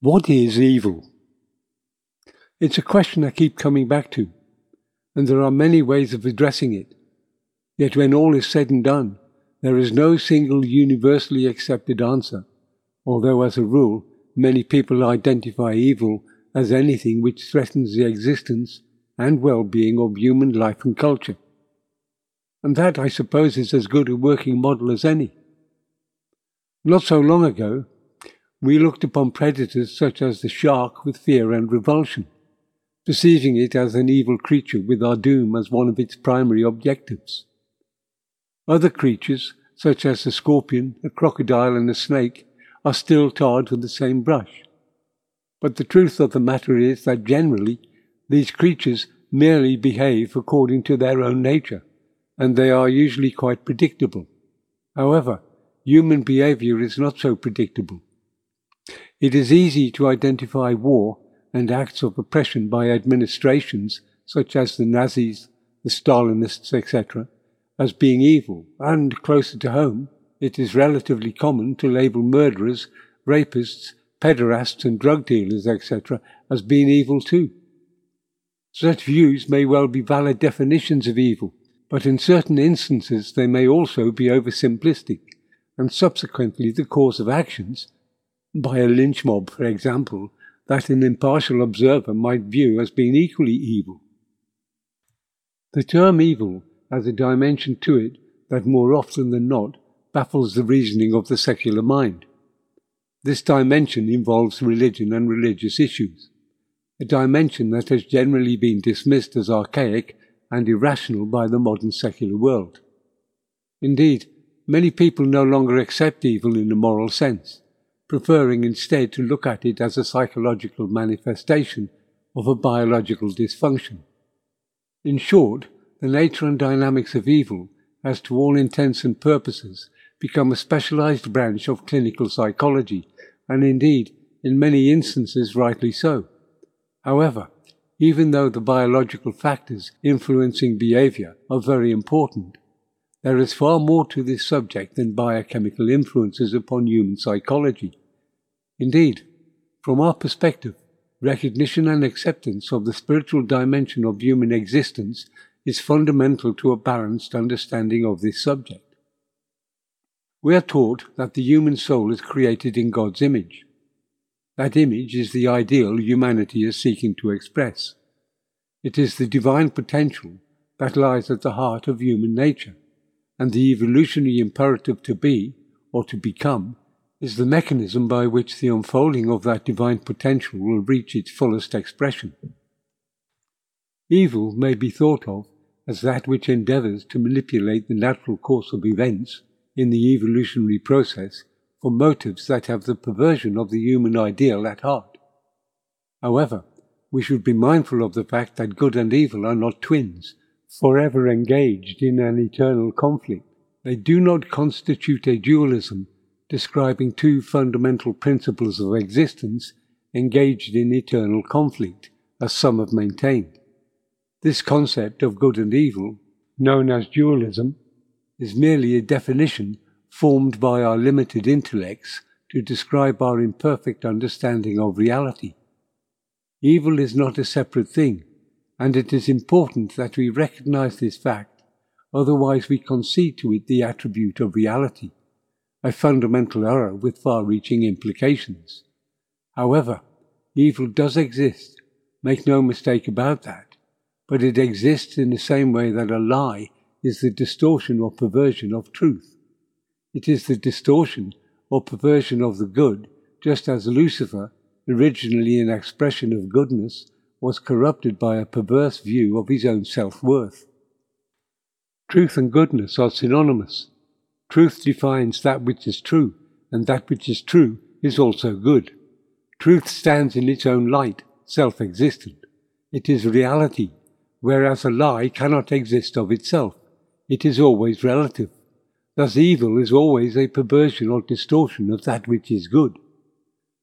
What is evil? It's a question I keep coming back to, and there are many ways of addressing it. Yet when all is said and done, there is no single universally accepted answer, although as a rule, many people identify evil as anything which threatens the existence and well-being of human life and culture. And that, I suppose, is as good a working model as any. Not so long ago, we looked upon predators such as the shark with fear and revulsion, perceiving it as an evil creature with our doom as one of its primary objectives. Other creatures, such as the scorpion, the crocodile, and the snake, are still tarred with the same brush. But the truth of the matter is that generally these creatures merely behave according to their own nature, and they are usually quite predictable. However, human behavior is not so predictable. It is easy to identify war and acts of oppression by administrations such as the Nazis, the Stalinists, etc., as being evil, and closer to home, it is relatively common to label murderers, rapists, pederasts, and drug dealers, etc., as being evil too. Such views may well be valid definitions of evil, but in certain instances they may also be oversimplistic, and subsequently the cause of actions by a lynch mob, for example, that an impartial observer might view as being equally evil. The term evil has a dimension to it that more often than not baffles the reasoning of the secular mind. This dimension involves religion and religious issues, a dimension that has generally been dismissed as archaic and irrational by the modern secular world. Indeed, many people no longer accept evil in a moral sense preferring instead to look at it as a psychological manifestation of a biological dysfunction. In short, the nature and dynamics of evil has to all intents and purposes become a specialized branch of clinical psychology, and indeed, in many instances, rightly so. However, even though the biological factors influencing behavior are very important, there is far more to this subject than biochemical influences upon human psychology. Indeed, from our perspective, recognition and acceptance of the spiritual dimension of human existence is fundamental to a balanced understanding of this subject. We are taught that the human soul is created in God's image. That image is the ideal humanity is seeking to express. It is the divine potential that lies at the heart of human nature and the evolutionary imperative to be, or to become, is the mechanism by which the unfolding of that divine potential will reach its fullest expression. Evil may be thought of as that which endeavours to manipulate the natural course of events in the evolutionary process for motives that have the perversion of the human ideal at heart. However, we should be mindful of the fact that good and evil are not twins, forever engaged in an eternal conflict. They do not constitute a dualism describing two fundamental principles of existence engaged in eternal conflict, as some have maintained. This concept of good and evil, known as dualism, is merely a definition formed by our limited intellects to describe our imperfect understanding of reality. Evil is not a separate thing, and it is important that we recognize this fact, otherwise we concede to it the attribute of reality, a fundamental error with far-reaching implications. However, evil does exist, make no mistake about that, but it exists in the same way that a lie is the distortion or perversion of truth. It is the distortion or perversion of the good, just as Lucifer, originally an expression of goodness, was corrupted by a perverse view of his own self-worth. Truth and goodness are synonymous. Truth defines that which is true, and that which is true is also good. Truth stands in its own light, self-existent. It is reality, whereas a lie cannot exist of itself. It is always relative. Thus evil is always a perversion or distortion of that which is good.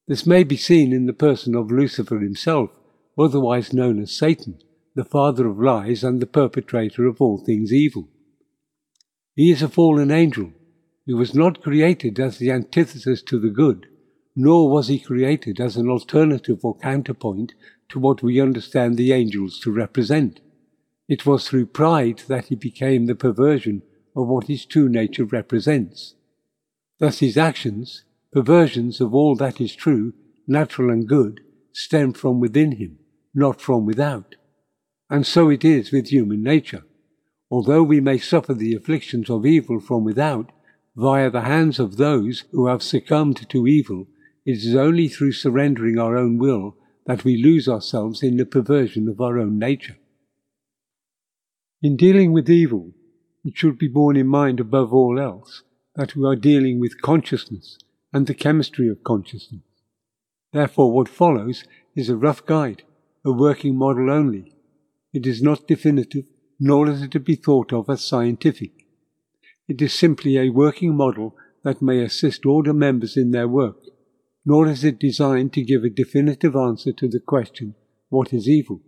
This may be seen in the person of Lucifer himself, otherwise known as Satan, the father of lies and the perpetrator of all things evil. He is a fallen angel, who was not created as the antithesis to the good, nor was he created as an alternative or counterpoint to what we understand the angels to represent. It was through pride that he became the perversion of what his true nature represents. Thus his actions, perversions of all that is true, natural and good, stem from within him, not from without. And so it is with human nature. Although we may suffer the afflictions of evil from without, via the hands of those who have succumbed to evil, it is only through surrendering our own will that we lose ourselves in the perversion of our own nature. In dealing with evil, it should be borne in mind above all else that we are dealing with consciousness and the chemistry of consciousness. Therefore, what follows is a rough guide, a working model only. It is not definitive, nor is it to be thought of as scientific. It is simply a working model that may assist the members in their work, nor is it designed to give a definitive answer to the question, what is evil?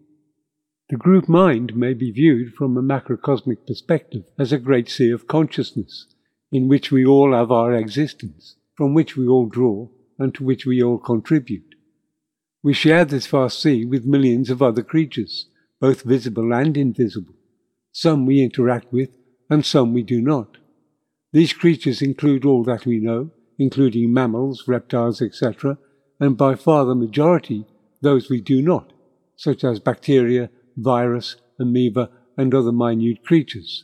The group mind may be viewed from a macrocosmic perspective as a great sea of consciousness, in which we all have our existence, from which we all draw, and to which we all contribute. We share this vast sea with millions of other creatures, both visible and invisible. Some we interact with, and some we do not. These creatures include all that we know, including mammals, reptiles, etc., and by far the majority those we do not, such as bacteria, virus, amoeba, and other minute creatures.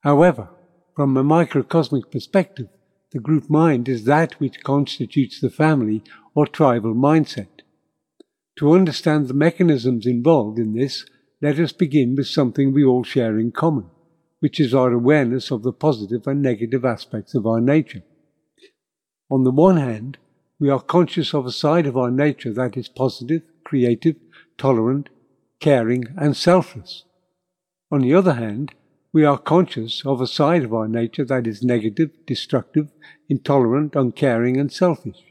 However, from a microcosmic perspective, the group mind is that which constitutes the family or tribal mindset. To understand the mechanisms involved in this, let us begin with something we all share in common, which is our awareness of the positive and negative aspects of our nature. On the one hand, we are conscious of a side of our nature that is positive, creative, tolerant, caring, and selfless. On the other hand, we are conscious of a side of our nature that is negative, destructive, intolerant, uncaring, and selfish.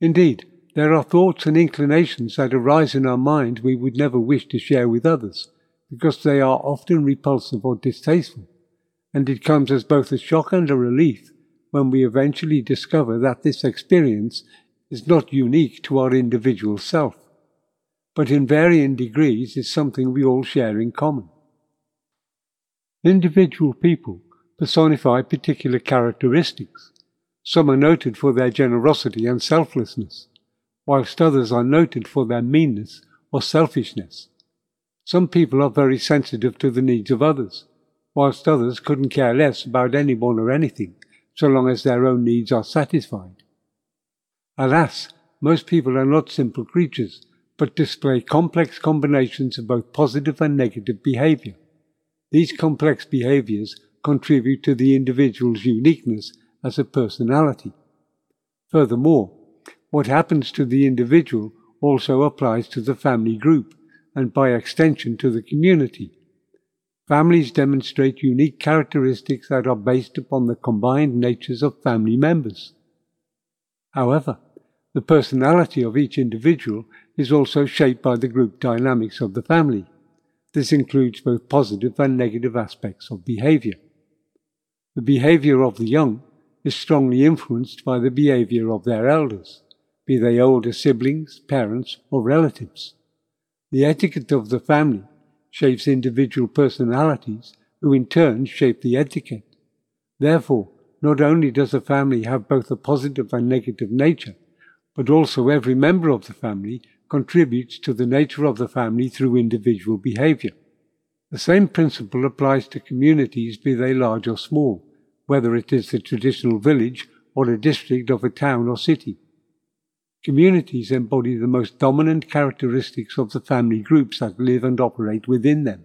Indeed, there are thoughts and inclinations that arise in our mind we would never wish to share with others, because they are often repulsive or distasteful, and it comes as both a shock and a relief when we eventually discover that this experience is not unique to our individual self, but in varying degrees is something we all share in common. Individual people personify particular characteristics. Some are noted for their generosity and selflessness, whilst others are noted for their meanness or selfishness. Some people are very sensitive to the needs of others, whilst others couldn't care less about anyone or anything so long as their own needs are satisfied. Alas, most people are not simple creatures, but display complex combinations of both positive and negative behavior. These complex behaviors contribute to the individual's uniqueness as a personality. Furthermore, what happens to the individual also applies to the family group and by extension to the community. Families demonstrate unique characteristics that are based upon the combined natures of family members. However, the personality of each individual is also shaped by the group dynamics of the family. This includes both positive and negative aspects of behavior. The behavior of the young is strongly influenced by the behavior of their elders, be they older siblings, parents, or relatives. The etiquette of the family shapes individual personalities, who in turn shape the etiquette. Therefore, not only does a family have both a positive and negative nature, but also every member of the family contributes to the nature of the family through individual behavior. The same principle applies to communities, be they large or small, whether it is the traditional village or a district of a town or city. Communities embody the most dominant characteristics of the family groups that live and operate within them.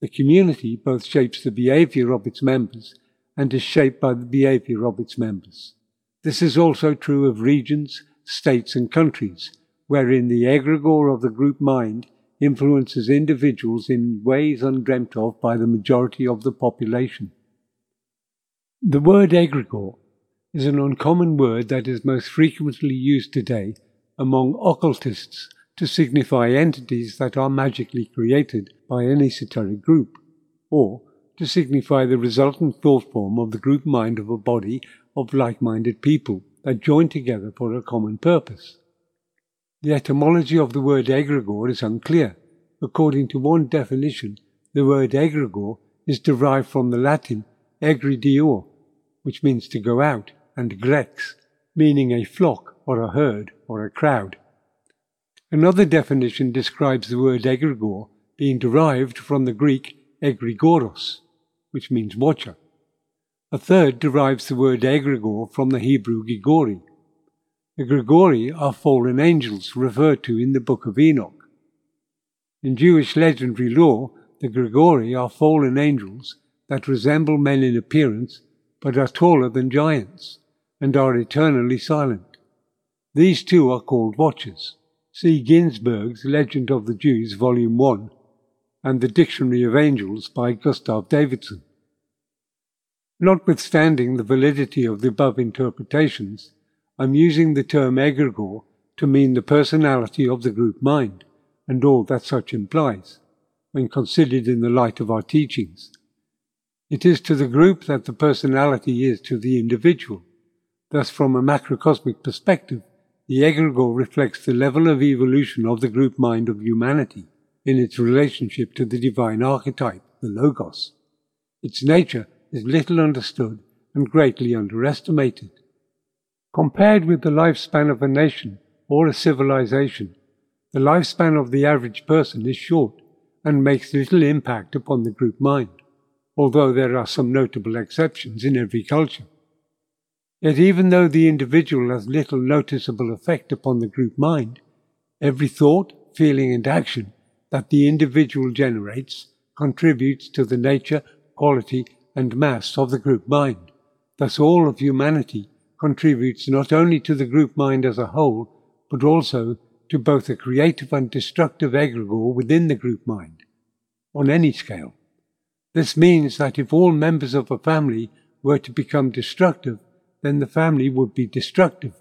The community both shapes the behavior of its members and is shaped by the behavior of its members. This is also true of regions, states, and countries, wherein the egregore of the group mind influences individuals in ways undreamt of by the majority of the population. The word egregore is an uncommon word that is most frequently used today among occultists to signify entities that are magically created by an esoteric group, or to signify the resultant thought form of the group mind of a body of like minded people that join together for a common purpose. The etymology of the word egregore is unclear. According to one definition, the word egregore is derived from the Latin egredior, which means to go out, and grex, meaning a flock or a herd or a crowd. Another definition describes the word egregore being derived from the Greek egregoros, which means watcher. A third derives the word egregore from the Hebrew gigori. The Gregori are fallen angels referred to in the book of Enoch. In Jewish legendary lore, the Gregori are fallen angels that resemble men in appearance but are taller than giants and are eternally silent. These two are called watchers. See Ginzberg's Legend of the Jews, Volume 1, and the Dictionary of Angels by Gustav Davidson. Notwithstanding the validity of the above interpretations, I'm using the term egregore to mean the personality of the group mind and all that such implies, when considered in the light of our teachings. It is to the group that the personality is to the individual. Thus, from a macrocosmic perspective, the egregore reflects the level of evolution of the group mind of humanity in its relationship to the divine archetype, the Logos. Its nature is little understood and greatly underestimated. Compared with the lifespan of a nation or a civilization, the lifespan of the average person is short and makes little impact upon the group mind, although there are some notable exceptions in every culture. Yet even though the individual has little noticeable effect upon the group mind, every thought, feeling and action that the individual generates contributes to the nature, quality and mass of the group mind. Thus all of humanity contributes not only to the group mind as a whole, but also to both a creative and destructive egregore within the group mind, on any scale. This means that if all members of a family were to become destructive, then the family would be destructive,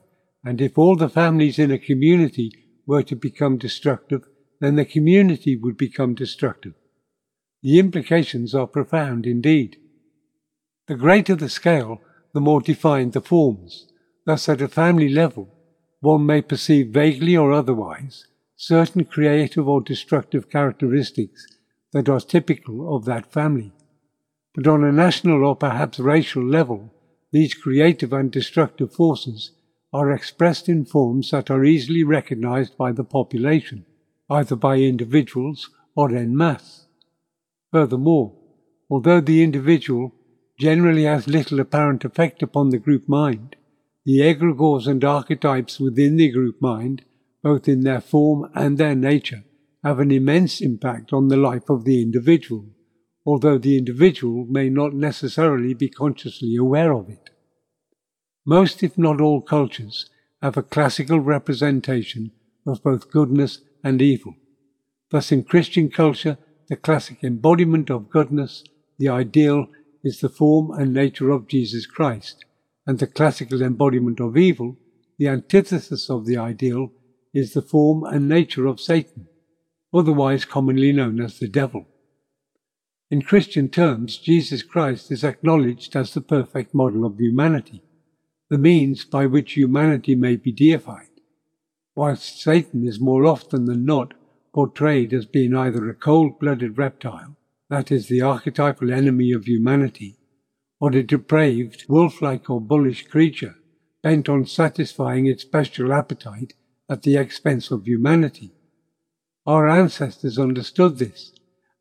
and if all the families in a community were to become destructive, then the community would become destructive. The implications are profound indeed. The greater the scale, the more defined the forms. Thus, at a family level, one may perceive vaguely or otherwise certain creative or destructive characteristics that are typical of that family. But on a national or perhaps racial level, these creative and destructive forces are expressed in forms that are easily recognized by the population, either by individuals or en masse. Furthermore, although the individual generally has little apparent effect upon the group mind. The egregores and archetypes within the group mind, both in their form and their nature, have an immense impact on the life of the individual, although the individual may not necessarily be consciously aware of it. Most, if not all, cultures have a classical representation of both goodness and evil. Thus, in Christian culture, the classic embodiment of goodness, the ideal, is the form and nature of Jesus Christ, and the classical embodiment of evil, the antithesis of the ideal, is the form and nature of Satan, otherwise commonly known as the devil. In Christian terms, Jesus Christ is acknowledged as the perfect model of humanity, the means by which humanity may be deified, whilst Satan is more often than not portrayed as being either a cold blooded reptile that is the archetypal enemy of humanity, or a depraved, wolf-like or bullish creature bent on satisfying its bestial appetite at the expense of humanity. Our ancestors understood this,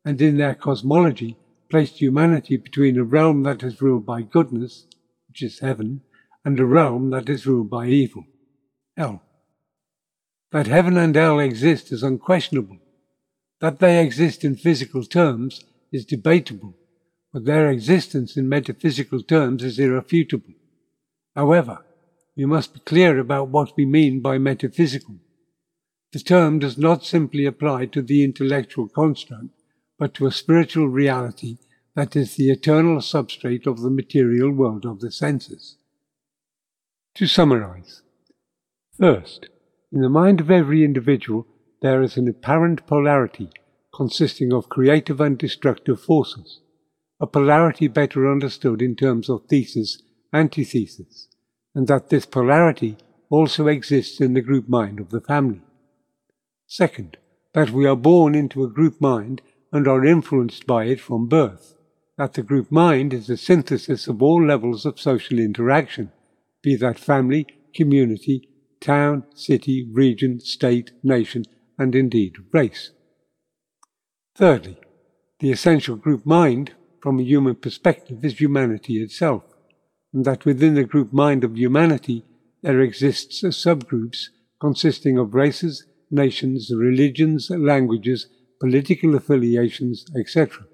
and in their cosmology placed humanity between a realm that is ruled by goodness, which is heaven, and a realm that is ruled by evil, hell. That heaven and hell exist is unquestionable. That they exist in physical terms is debatable, but their existence in metaphysical terms is irrefutable. However, we must be clear about what we mean by metaphysical. The term does not simply apply to the intellectual construct, but to a spiritual reality that is the eternal substrate of the material world of the senses. To summarize, first, in the mind of every individual there is an apparent polarity consisting of creative and destructive forces, a polarity better understood in terms of thesis, antithesis, and that this polarity also exists in the group mind of the family. Second, that we are born into a group mind and are influenced by it from birth, that the group mind is a synthesis of all levels of social interaction, be that family, community, town, city, region, state, nation, and indeed race. Thirdly, the essential group mind, from a human perspective, is humanity itself, and that within the group mind of humanity there exists subgroups consisting of races, nations, religions, languages, political affiliations, etc.,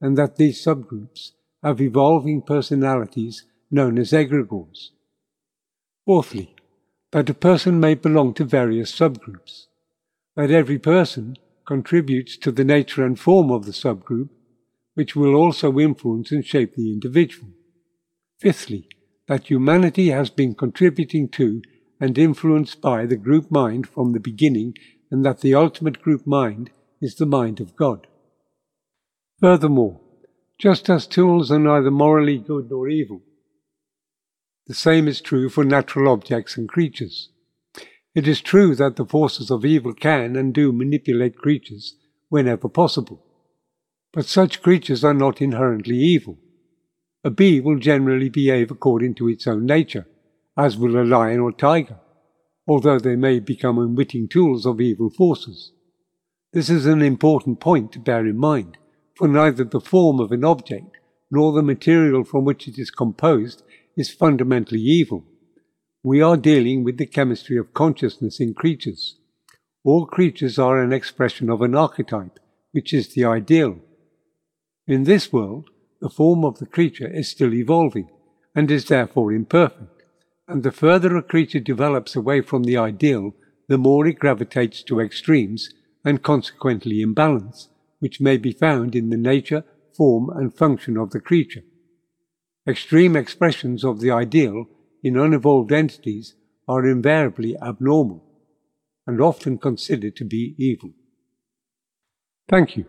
and that these subgroups have evolving personalities known as egregores. Fourthly, that a person may belong to various subgroups, that every person contributes to the nature and form of the subgroup, which will also influence and shape the individual. Fifthly, that humanity has been contributing to and influenced by the group mind from the beginning, and that the ultimate group mind is the mind of God. Furthermore, just as tools are neither morally good nor evil, the same is true for natural objects and creatures. It is true that the forces of evil can and do manipulate creatures whenever possible, but such creatures are not inherently evil. A bee will generally behave according to its own nature, as will a lion or tiger, although they may become unwitting tools of evil forces. This is an important point to bear in mind, for neither the form of an object nor the material from which it is composed is fundamentally evil. We are dealing with the chemistry of consciousness in creatures. All creatures are an expression of an archetype, which is the ideal. In this world, the form of the creature is still evolving and is therefore imperfect. And the further a creature develops away from the ideal, the more it gravitates to extremes and consequently imbalance, which may be found in the nature, form, and function of the creature. Extreme expressions of the ideal in unevolved entities are invariably abnormal and often considered to be evil. Thank you.